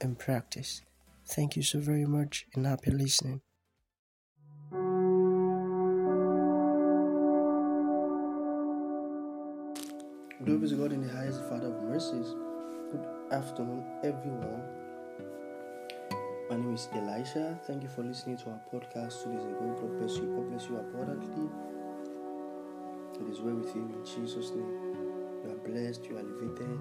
and practice. Thank you so very much and happy listening. Glory to God in the highest, Father of mercies. Good afternoon, everyone. My name is Elisha. Thank you for listening to our podcast two days ago. God bless you. God bless you abundantly. It is well with you in Jesus' name. You are blessed, you are elevated.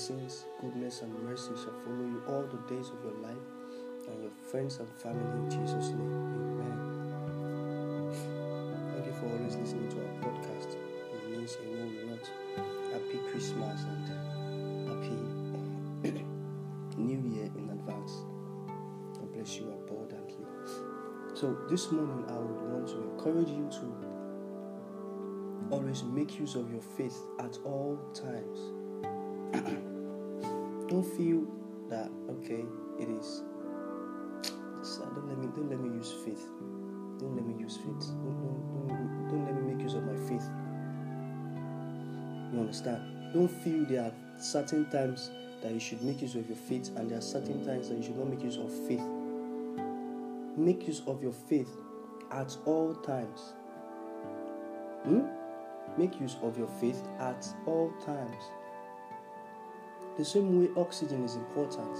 Blessings, goodness, and mercy shall follow you all the days of your life and your friends and family in Jesus' name. Amen. Thank you for always listening to our podcast. It means a whole lot. Happy Christmas and happy New Year in advance. God bless you abundantly. So, this morning I would want to encourage you to always make use of your faith at all times. Don't feel that okay, it is. Just, uh, don't let me don't let me use faith. Don't let me use faith. Don't, don't, don't, don't let me make use of my faith. You understand? Don't feel there are certain times that you should make use of your faith, and there are certain times that you should not make use of faith. Make use of your faith at all times. Hmm? Make use of your faith at all times. The same way oxygen is important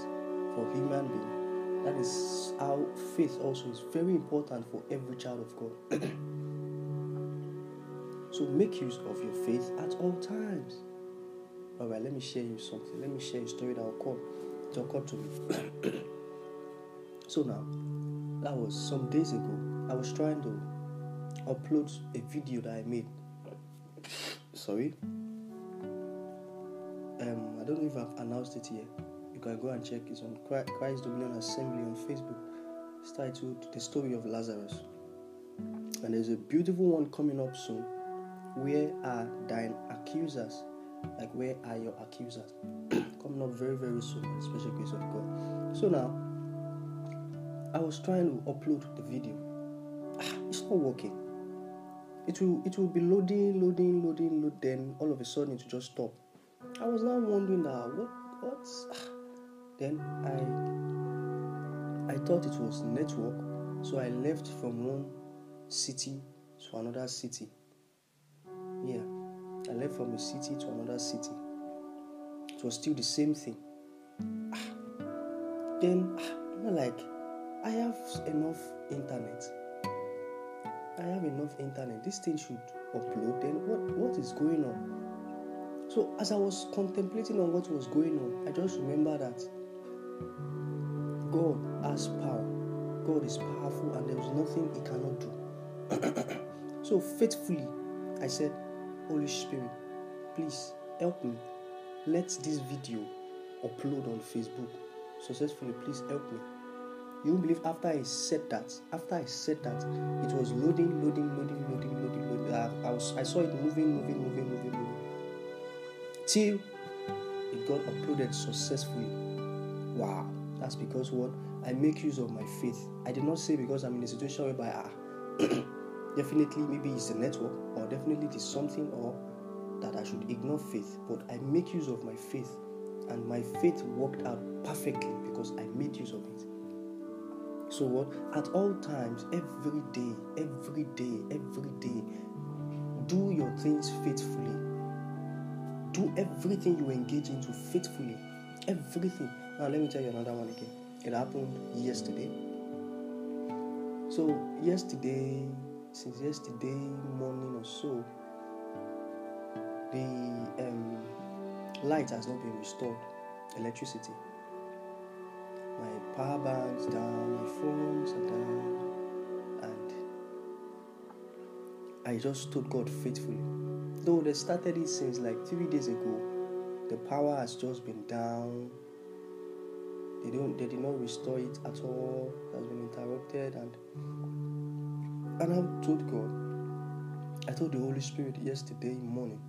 for human being, that is how faith also is very important for every child of God. so make use of your faith at all times. All right, let me share you something. Let me share a story that occurred, that occurred to me. so now, that was some days ago. I was trying to upload a video that I made. Sorry. Um, I don't know if I've announced it here. You can go and check. It's on Christ Dominion Assembly on Facebook. It's titled "The Story of Lazarus." And there's a beautiful one coming up soon. Where are thine accusers? Like, where are your accusers? Coming up very, very soon, special grace of God. So now, I was trying to upload the video. Ah, it's not working. It will, it will be loading, loading, loading, load. Then all of a sudden, it will just stop. I was now wondering that what, what? Then I, I thought it was network, so I left from one city to another city. Yeah. I left from a city to another city. It was still the same thing. Then I'm like, I have enough internet. I have enough internet. This thing should upload. Then what what is going on? So as I was contemplating on what was going on, I just remember that God has power. God is powerful and there is nothing he cannot do. so faithfully, I said, Holy Spirit, please help me. Let this video upload on Facebook successfully. Please help me. You won't believe after I said that, after I said that, it was loading, loading, loading, loading, loading, loading. I, I, was, I saw it moving, moving, moving, moving, moving. Till it got uploaded successfully. Wow. That's because what? I make use of my faith. I did not say because I'm in a situation whereby ah, definitely maybe it's a network or definitely it is something or that I should ignore faith, but I make use of my faith and my faith worked out perfectly because I made use of it. So what? At all times, every day, every day, every day, do your things faithfully. Do everything you engage into faithfully. Everything. Now let me tell you another one again. It happened yesterday. So yesterday, since yesterday morning or so, the um, light has not been restored. Electricity. My power bank's down, my phones are down, and I just stood God faithfully. Though they started it since like three days ago, the power has just been down. They don't they did not restore it at all. It has been interrupted and and I told God, I told the Holy Spirit yesterday morning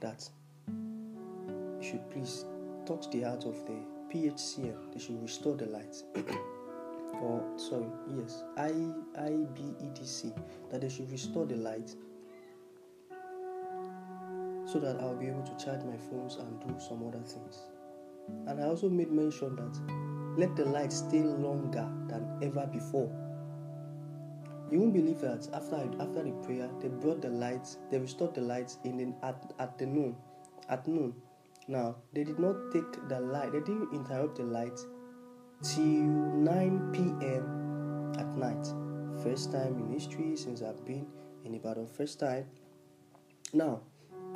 that you should please touch the heart of the PHCN. They should restore the lights. or sorry, yes, I I B D C. That they should restore the lights so that I'll be able to charge my phones and do some other things. And I also made mention that let the light stay longer than ever before. You won't believe that after after the prayer, they brought the lights, they restored the lights in the, at at the noon, at noon. Now they did not take the light, they didn't interrupt the light till 9 p.m. at night. First time in history since I've been in Ibadan. First time. Now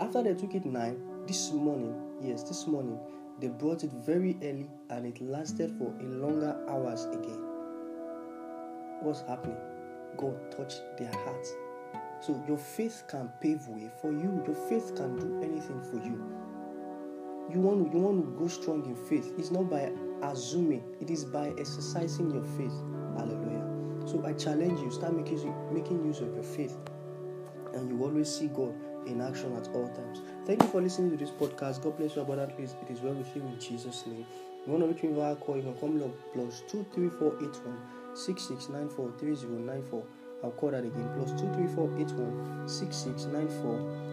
after they took it nine, this morning, yes, this morning, they brought it very early and it lasted for a longer hours again. What's happening? God touched their hearts. So your faith can pave way for you. Your faith can do anything for you. You want, you want to go strong in faith. It's not by assuming, it is by exercising your faith. Hallelujah. So I challenge you, start making, making use of your faith. And you always see God in action at all times. Thank you for listening to this podcast. God bless you abundantly. It is well with you in Jesus' name. You want to reach me via call, you can call me on plus 23481 6694 I'll call that again plus 23481 6694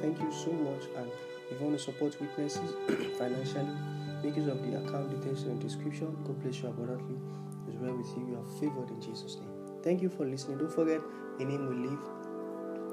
Thank you so much. And if you want to support witnesses financially, make use of the account details in the description. God bless you abundantly. It is well with you. You are favored in Jesus' name. Thank you for listening. Don't forget, in Him we live